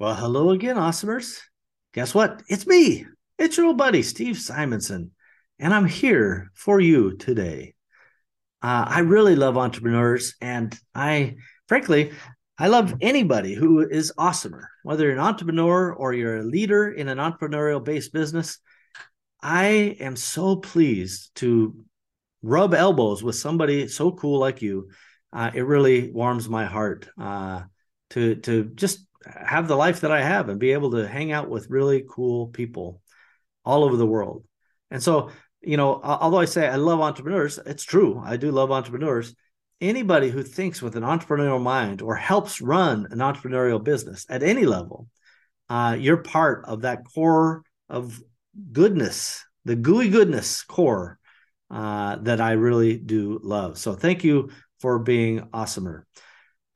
Well, hello again, awesomers. Guess what? It's me. It's your old buddy, Steve Simonson, and I'm here for you today. Uh, I really love entrepreneurs, and I, frankly, I love anybody who is awesomer, whether you're an entrepreneur or you're a leader in an entrepreneurial based business. I am so pleased to rub elbows with somebody so cool like you. Uh, it really warms my heart uh, to to just have the life that I have and be able to hang out with really cool people all over the world. And so, you know, although I say I love entrepreneurs, it's true. I do love entrepreneurs. Anybody who thinks with an entrepreneurial mind or helps run an entrepreneurial business at any level, uh, you're part of that core of goodness, the gooey goodness core uh, that I really do love. So thank you for being awesomer.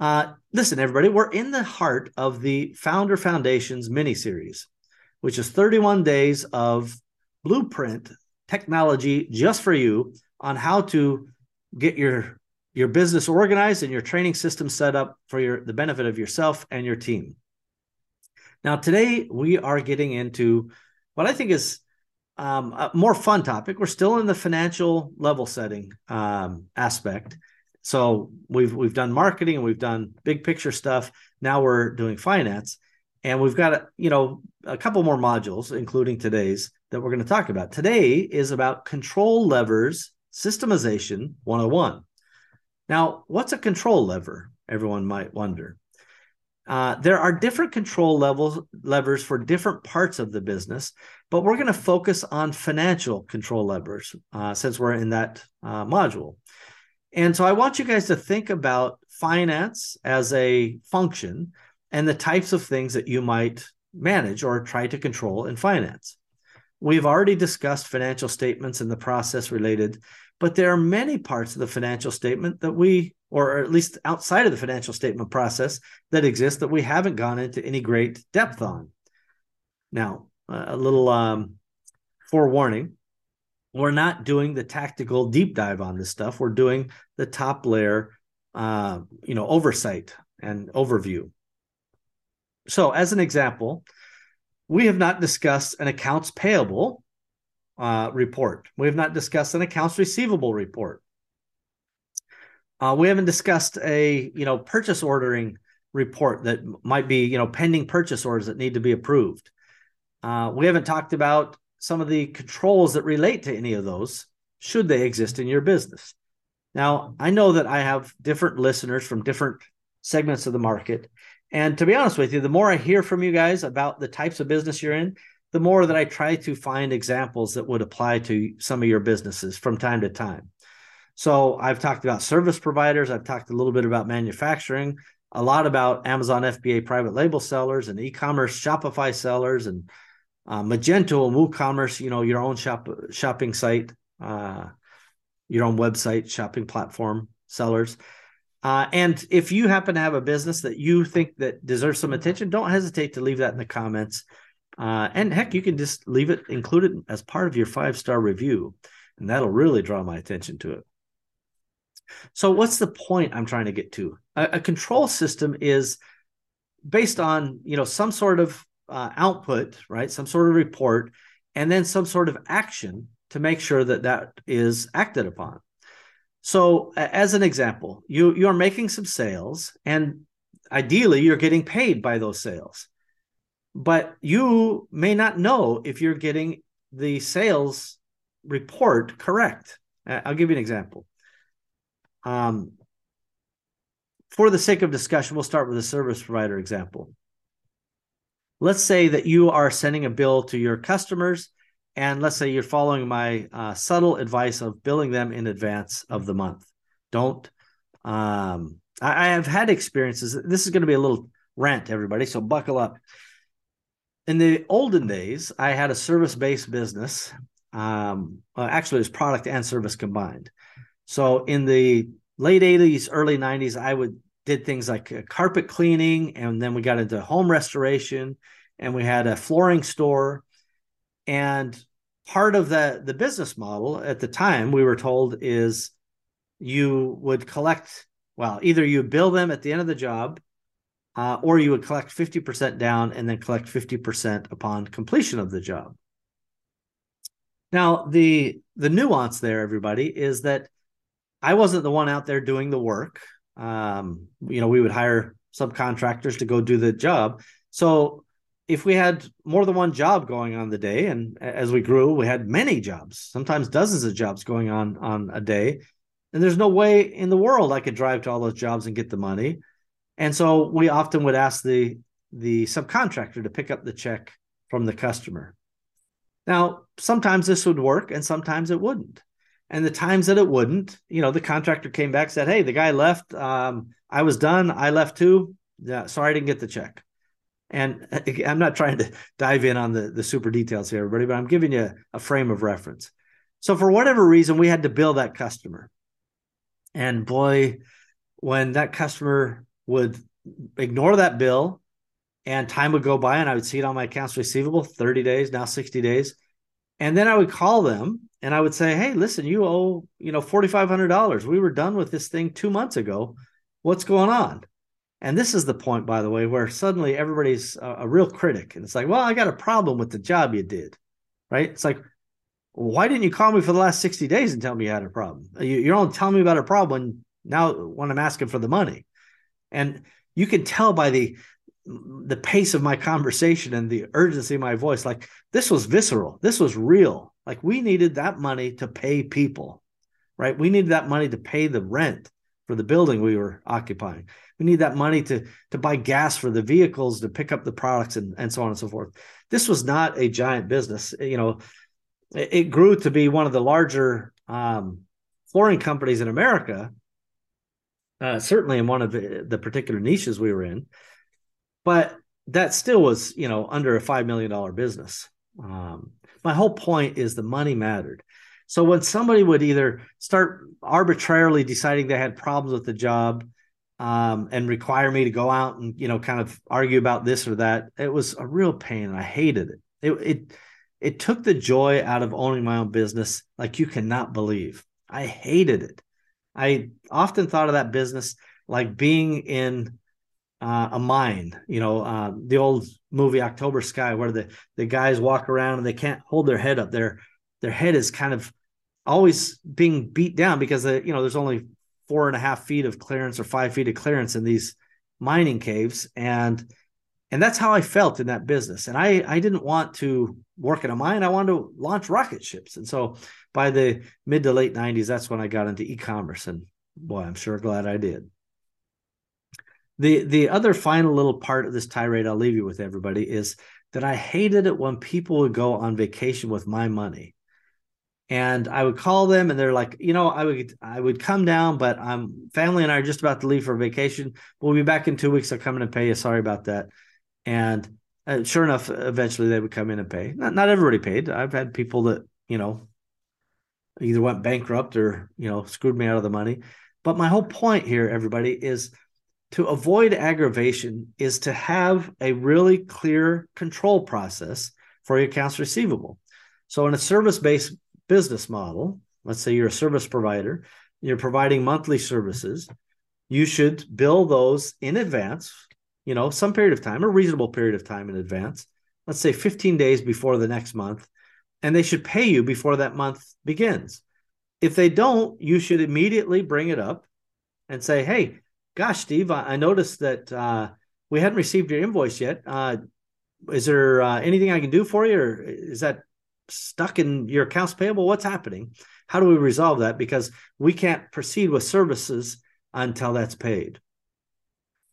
Uh, listen, everybody, we're in the heart of the Founder Foundation's mini series, which is 31 days of blueprint technology just for you on how to get your your business organized and your training system set up for your the benefit of yourself and your team. Now, today we are getting into what I think is um, a more fun topic. We're still in the financial level setting um, aspect, so we've we've done marketing and we've done big picture stuff. Now we're doing finance, and we've got you know a couple more modules, including today's that we're going to talk about. Today is about control levers systemization 101. Now, what's a control lever? Everyone might wonder. Uh, there are different control levels levers for different parts of the business, but we're going to focus on financial control levers uh, since we're in that uh, module. And so I want you guys to think about finance as a function and the types of things that you might manage or try to control in finance. We've already discussed financial statements and the process related, but there are many parts of the financial statement that we, or at least outside of the financial statement process, that exist that we haven't gone into any great depth on. Now, a little um, forewarning we're not doing the tactical deep dive on this stuff. We're doing the top layer, uh, you know, oversight and overview. So, as an example, we have not discussed an accounts payable uh, report. We have not discussed an accounts receivable report. Uh, we haven't discussed a you know purchase ordering report that might be you know pending purchase orders that need to be approved. Uh, we haven't talked about some of the controls that relate to any of those, should they exist in your business. Now, I know that I have different listeners from different segments of the market. And to be honest with you, the more I hear from you guys about the types of business you're in, the more that I try to find examples that would apply to some of your businesses from time to time. So I've talked about service providers, I've talked a little bit about manufacturing, a lot about Amazon FBA private label sellers and e-commerce Shopify sellers and uh, Magento WooCommerce, you know, your own shop shopping site, uh, your own website, shopping platform, sellers. Uh, and if you happen to have a business that you think that deserves some attention, don't hesitate to leave that in the comments. Uh, and heck, you can just leave it, include it as part of your five star review, and that'll really draw my attention to it. So, what's the point I'm trying to get to? A, a control system is based on you know some sort of uh, output, right? Some sort of report, and then some sort of action to make sure that that is acted upon. So, as an example, you you are making some sales, and ideally, you're getting paid by those sales, but you may not know if you're getting the sales report correct. I'll give you an example. Um, for the sake of discussion, we'll start with a service provider example let's say that you are sending a bill to your customers and let's say you're following my uh, subtle advice of billing them in advance of the month. Don't um, I, I, have had experiences this is going to be a little rant everybody so buckle up. In the olden days i had a service-based business um, well, actually it was product and service combined. So in the late 80s early 90s i would did things like uh, carpet cleaning, and then we got into home restoration, and we had a flooring store. And part of the the business model at the time we were told is you would collect well either you bill them at the end of the job uh, or you would collect 50% down and then collect 50% upon completion of the job. Now, the the nuance there, everybody, is that I wasn't the one out there doing the work. Um, you know, we would hire subcontractors to go do the job. So if we had more than one job going on the day, and as we grew, we had many jobs, sometimes dozens of jobs going on on a day, and there's no way in the world I could drive to all those jobs and get the money. And so we often would ask the the subcontractor to pick up the check from the customer. Now, sometimes this would work and sometimes it wouldn't. And the times that it wouldn't, you know, the contractor came back said, "Hey, the guy left. Um, I was done. I left too. Yeah, sorry I didn't get the check." And I'm not trying to dive in on the the super details here, everybody, but I'm giving you a frame of reference. So for whatever reason, we had to bill that customer. And boy, when that customer would ignore that bill and time would go by and I would see it on my accounts receivable 30 days, now 60 days. And then I would call them and I would say, "Hey, listen, you owe you know forty five hundred dollars. We were done with this thing two months ago. What's going on?" And this is the point, by the way, where suddenly everybody's a, a real critic, and it's like, "Well, I got a problem with the job you did." Right? It's like, why didn't you call me for the last sixty days and tell me you had a problem? You, are only telling me about a problem now when I'm asking for the money, and you can tell by the the pace of my conversation and the urgency of my voice like this was visceral this was real like we needed that money to pay people, right? We needed that money to pay the rent for the building we were occupying. We need that money to to buy gas for the vehicles to pick up the products and, and so on and so forth. This was not a giant business. You know, it, it grew to be one of the larger um, flooring companies in America, uh, certainly in one of the, the particular niches we were in. But that still was, you know, under a five million dollar business. Um, my whole point is the money mattered. So when somebody would either start arbitrarily deciding they had problems with the job um, and require me to go out and you know kind of argue about this or that, it was a real pain. I hated it. It it it took the joy out of owning my own business like you cannot believe. I hated it. I often thought of that business like being in uh, a mine. You know, uh, the old movie October Sky, where the the guys walk around and they can't hold their head up. Their their head is kind of always being beat down because the, you know there's only four and a half feet of clearance or five feet of clearance in these mining caves, and and that's how I felt in that business. And I I didn't want to work in a mine. I wanted to launch rocket ships. And so by the mid to late 90s, that's when I got into e-commerce. And boy, I'm sure glad I did. The the other final little part of this tirade I'll leave you with everybody is that I hated it when people would go on vacation with my money. And I would call them and they're like, you know, I would I would come down, but I'm family and I are just about to leave for vacation. We'll be back in two weeks. I'll come in and pay you. Sorry about that. And uh, sure enough, eventually they would come in and pay. Not not everybody paid. I've had people that, you know, either went bankrupt or, you know, screwed me out of the money. But my whole point here, everybody, is to avoid aggravation is to have a really clear control process for your accounts receivable. So, in a service based business model, let's say you're a service provider, you're providing monthly services, you should bill those in advance, you know, some period of time, a reasonable period of time in advance, let's say 15 days before the next month, and they should pay you before that month begins. If they don't, you should immediately bring it up and say, hey, gosh, Steve, I, noticed that uh, we hadn't received your invoice yet. Uh, is there uh, anything I can do for you, or is that stuck in your accounts payable? What's happening? How do we resolve that? Because we can't proceed with services until that's paid.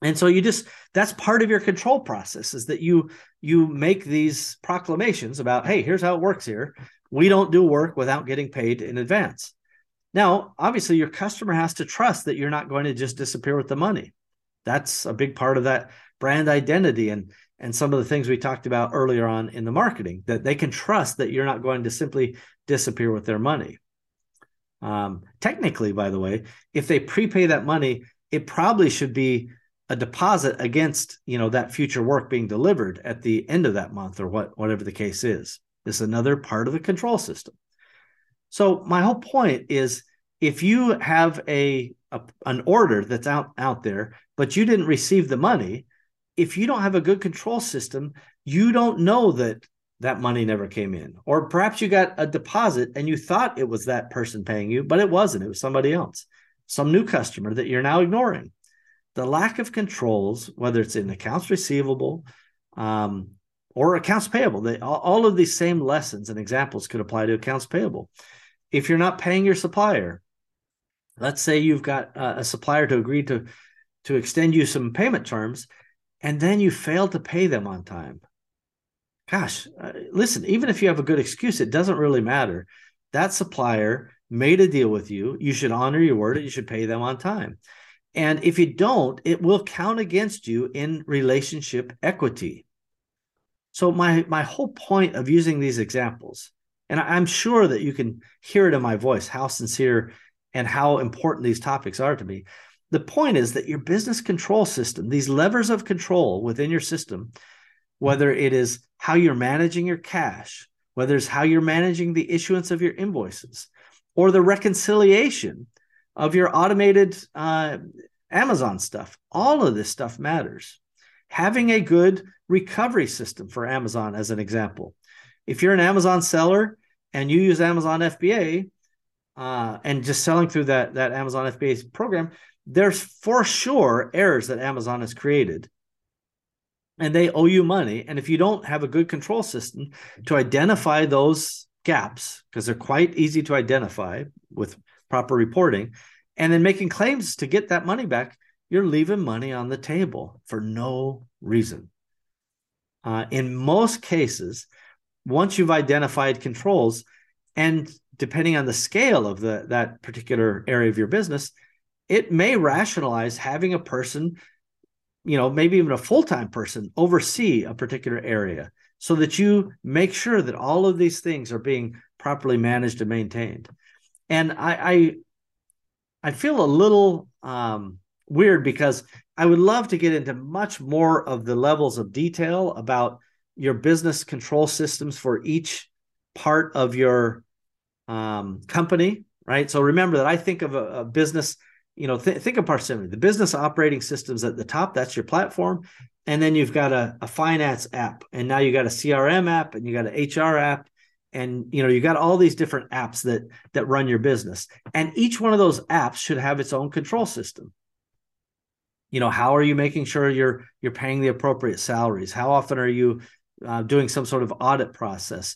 And so you just that's part of your control process is that you you make these proclamations about, hey, here's how it works here. We don't do work without getting paid in advance. Now, obviously, your customer has to trust that you're not going to just disappear with the money. That's a big part of that brand identity and and some of the things we talked about earlier on in the marketing that they can trust that you're not going to simply disappear with their money. Um, technically, by the way, if they prepay that money, it probably should be a deposit against you know that future work being delivered at the end of that month or what whatever the case is. This is another part of the control system. So my whole point is if you have a, a, an order that's out out there, but you didn't receive the money, if you don't have a good control system, you don't know that that money never came in. Or perhaps you got a deposit and you thought it was that person paying you, but it wasn't. It was somebody else, some new customer that you're now ignoring. The lack of controls, whether it's in accounts receivable um, or accounts payable, they, all of these same lessons and examples could apply to accounts payable. If you're not paying your supplier, let's say you've got a supplier to agree to to extend you some payment terms and then you fail to pay them on time. Gosh uh, listen even if you have a good excuse it doesn't really matter. That supplier made a deal with you. You should honor your word and you should pay them on time. And if you don't it will count against you in relationship equity. So my my whole point of using these examples and i'm sure that you can hear it in my voice how sincere and how important these topics are to me. The point is that your business control system, these levers of control within your system, whether it is how you're managing your cash, whether it's how you're managing the issuance of your invoices, or the reconciliation of your automated uh, Amazon stuff, all of this stuff matters. Having a good recovery system for Amazon, as an example. If you're an Amazon seller and you use Amazon FBA, uh, and just selling through that that Amazon FBA program, there's for sure errors that Amazon has created, and they owe you money. And if you don't have a good control system to identify those gaps, because they're quite easy to identify with proper reporting, and then making claims to get that money back, you're leaving money on the table for no reason. Uh, in most cases, once you've identified controls, and depending on the scale of the that particular area of your business it may rationalize having a person you know maybe even a full-time person oversee a particular area so that you make sure that all of these things are being properly managed and maintained. And i i, I feel a little um, weird because i would love to get into much more of the levels of detail about your business control systems for each part of your um, company, right? So remember that I think of a, a business, you know, th- think of Parsimony. The business operating systems at the top, that's your platform. And then you've got a, a finance app, and now you got a CRM app, and you got an HR app, and you know you got all these different apps that that run your business and each one of those apps should have its own control system you know how are you making sure you're you're paying the appropriate salaries how often are you uh, doing some sort of audit process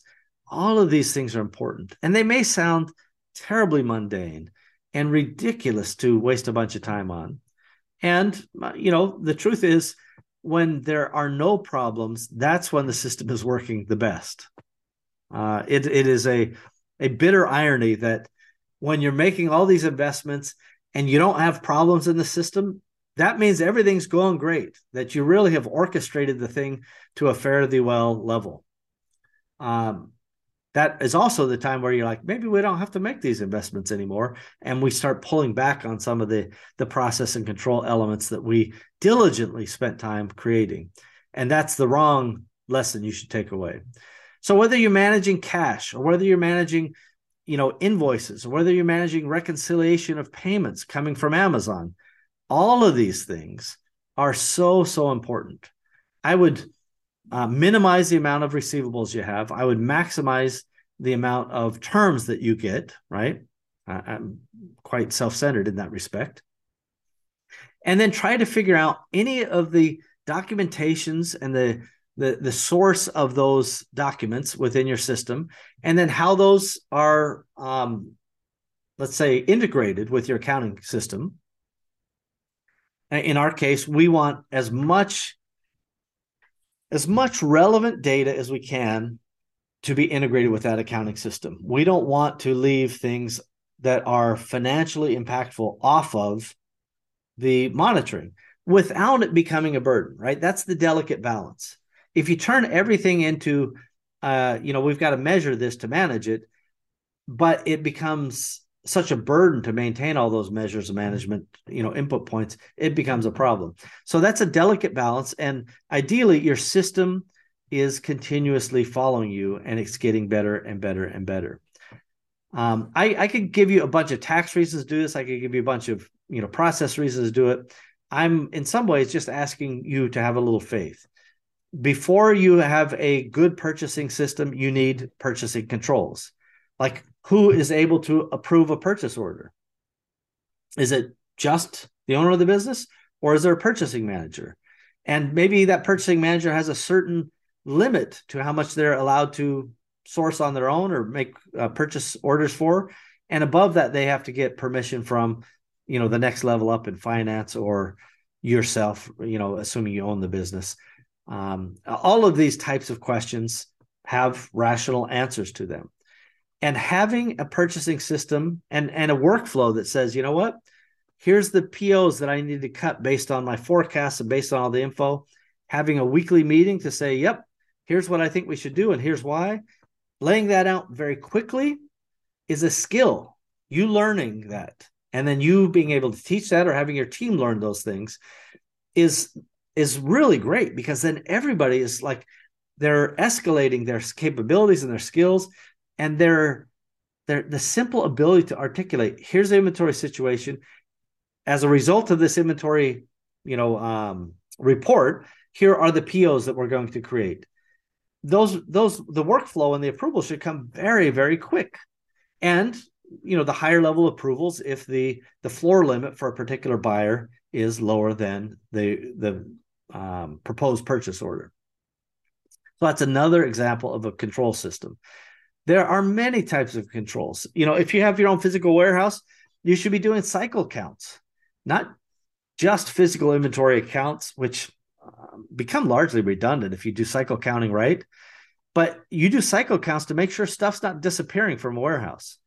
all of these things are important, and they may sound terribly mundane and ridiculous to waste a bunch of time on. And, uh, you know, the truth is, when there are no problems, that's when the system is working the best. Uh, it, it is a, a bitter irony that when you're making all these investments and you don't have problems in the system, that means everything's going great, that you really have orchestrated the thing to a fairly well level. Um, that is also the time where you're like maybe we don't have to make these investments anymore and we start pulling back on some of the the process and control elements that we diligently spent time creating and that's the wrong lesson you should take away so whether you're managing cash or whether you're managing you know invoices or whether you're managing reconciliation of payments coming from amazon all of these things are so so important i would uh, minimize the amount of receivables you have. I would maximize the amount of terms that you get, right? Uh, I'm quite self centered in that respect. And then try to figure out any of the documentations and the, the, the source of those documents within your system, and then how those are, um, let's say, integrated with your accounting system. In our case, we want as much as much relevant data as we can to be integrated with that accounting system. We don't want to leave things that are financially impactful off of the monitoring without it becoming a burden, right? That's the delicate balance. If you turn everything into, uh, you know, we've got to measure this to manage it, but it becomes such a burden to maintain all those measures of management, you know, input points, it becomes a problem. So that's a delicate balance. And ideally, your system is continuously following you and it's getting better and better and better. Um, I, I could give you a bunch of tax reasons to do this. I could give you a bunch of, you know, process reasons to do it. I'm in some ways just asking you to have a little faith. Before you have a good purchasing system, you need purchasing controls. Like who is able to approve a purchase order? Is it just the owner of the business or is there a purchasing manager? And maybe that purchasing manager has a certain limit to how much they're allowed to source on their own or make uh, purchase orders for. And above that, they have to get permission from, you know, the next level up in finance or yourself, you know, assuming you own the business. Um, all of these types of questions have rational answers to them. And having a purchasing system and, and a workflow that says, you know what, here's the POs that I need to cut based on my forecasts and based on all the info. Having a weekly meeting to say, yep, here's what I think we should do and here's why. Laying that out very quickly is a skill. You learning that and then you being able to teach that or having your team learn those things is is really great because then everybody is like they're escalating their capabilities and their skills and their their the simple ability to articulate here's the inventory situation as a result of this inventory, you know, um, report, here are the POs that we're going to create. Those, those, the workflow and the approval should come very, very quick. And you know, the higher level approvals if the the floor limit for a particular buyer is lower than the the um, proposed purchase order. So that's another example of a control system. There are many types of controls. You know, if you have your own physical warehouse, you should be doing cycle counts not just physical inventory accounts, which um, become largely redundant if you do cycle counting right, but you do cycle counts to make sure stuff's not disappearing from a warehouse.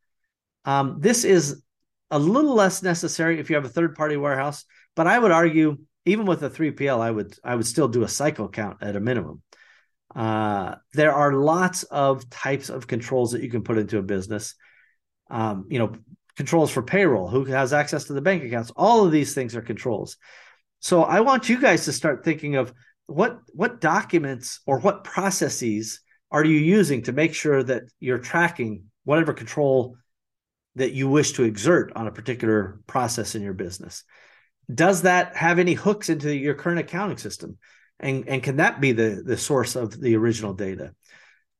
Um, this is a little less necessary if you have a third party warehouse, but I would argue even with a 3PL, I would I would still do a cycle count at a minimum. Uh, there are lots of types of controls that you can put into a business. Um, you know, controls for payroll, who has access to the bank accounts. All of these things are controls. So I want you guys to start thinking of what what documents or what processes are you using to make sure that you're tracking whatever control that you wish to exert on a particular process in your business. Does that have any hooks into your current accounting system? And, and can that be the, the source of the original data?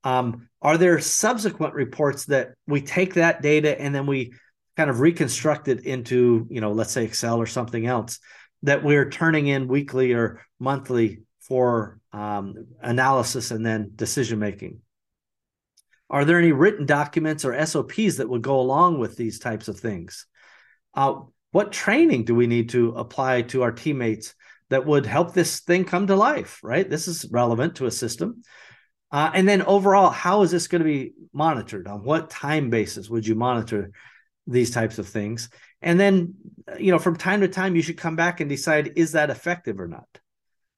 Um, are there subsequent reports that we take that data and then we kind of reconstruct it into, you know, let's say Excel or something else that we're turning in weekly or monthly for um, analysis and then decision making. Are there any written documents or SOPs that would go along with these types of things? Uh, what training do we need to apply to our teammates that would help this thing come to life? Right, this is relevant to a system. Uh, and then overall, how is this going to be monitored? On what time basis would you monitor these types of things and then you know from time to time you should come back and decide is that effective or not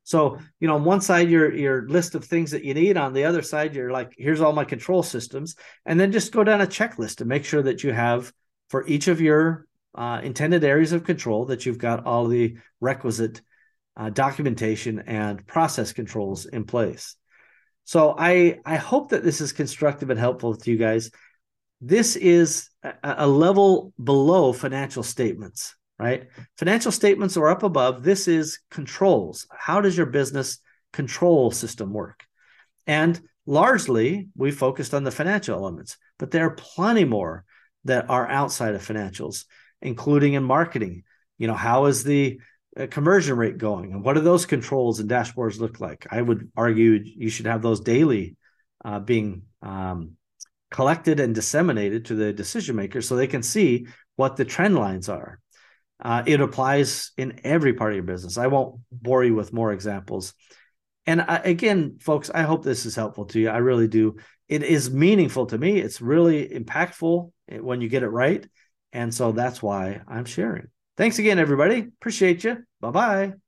so you know on one side your your list of things that you need on the other side you're like here's all my control systems and then just go down a checklist to make sure that you have for each of your uh, intended areas of control that you've got all the requisite uh, documentation and process controls in place so i i hope that this is constructive and helpful to you guys this is a, a level below financial statements, right? Financial statements are up above. This is controls. How does your business control system work? And largely, we focused on the financial elements, but there are plenty more that are outside of financials, including in marketing. You know, how is the conversion rate going and what do those controls and dashboards look like? I would argue you should have those daily uh, being um, collected and disseminated to the decision makers so they can see what the trend lines are. Uh, it applies in every part of your business. I won't bore you with more examples. And I, again, folks, I hope this is helpful to you. I really do. It is meaningful to me. It's really impactful when you get it right. And so that's why I'm sharing. Thanks again, everybody. Appreciate you. Bye bye.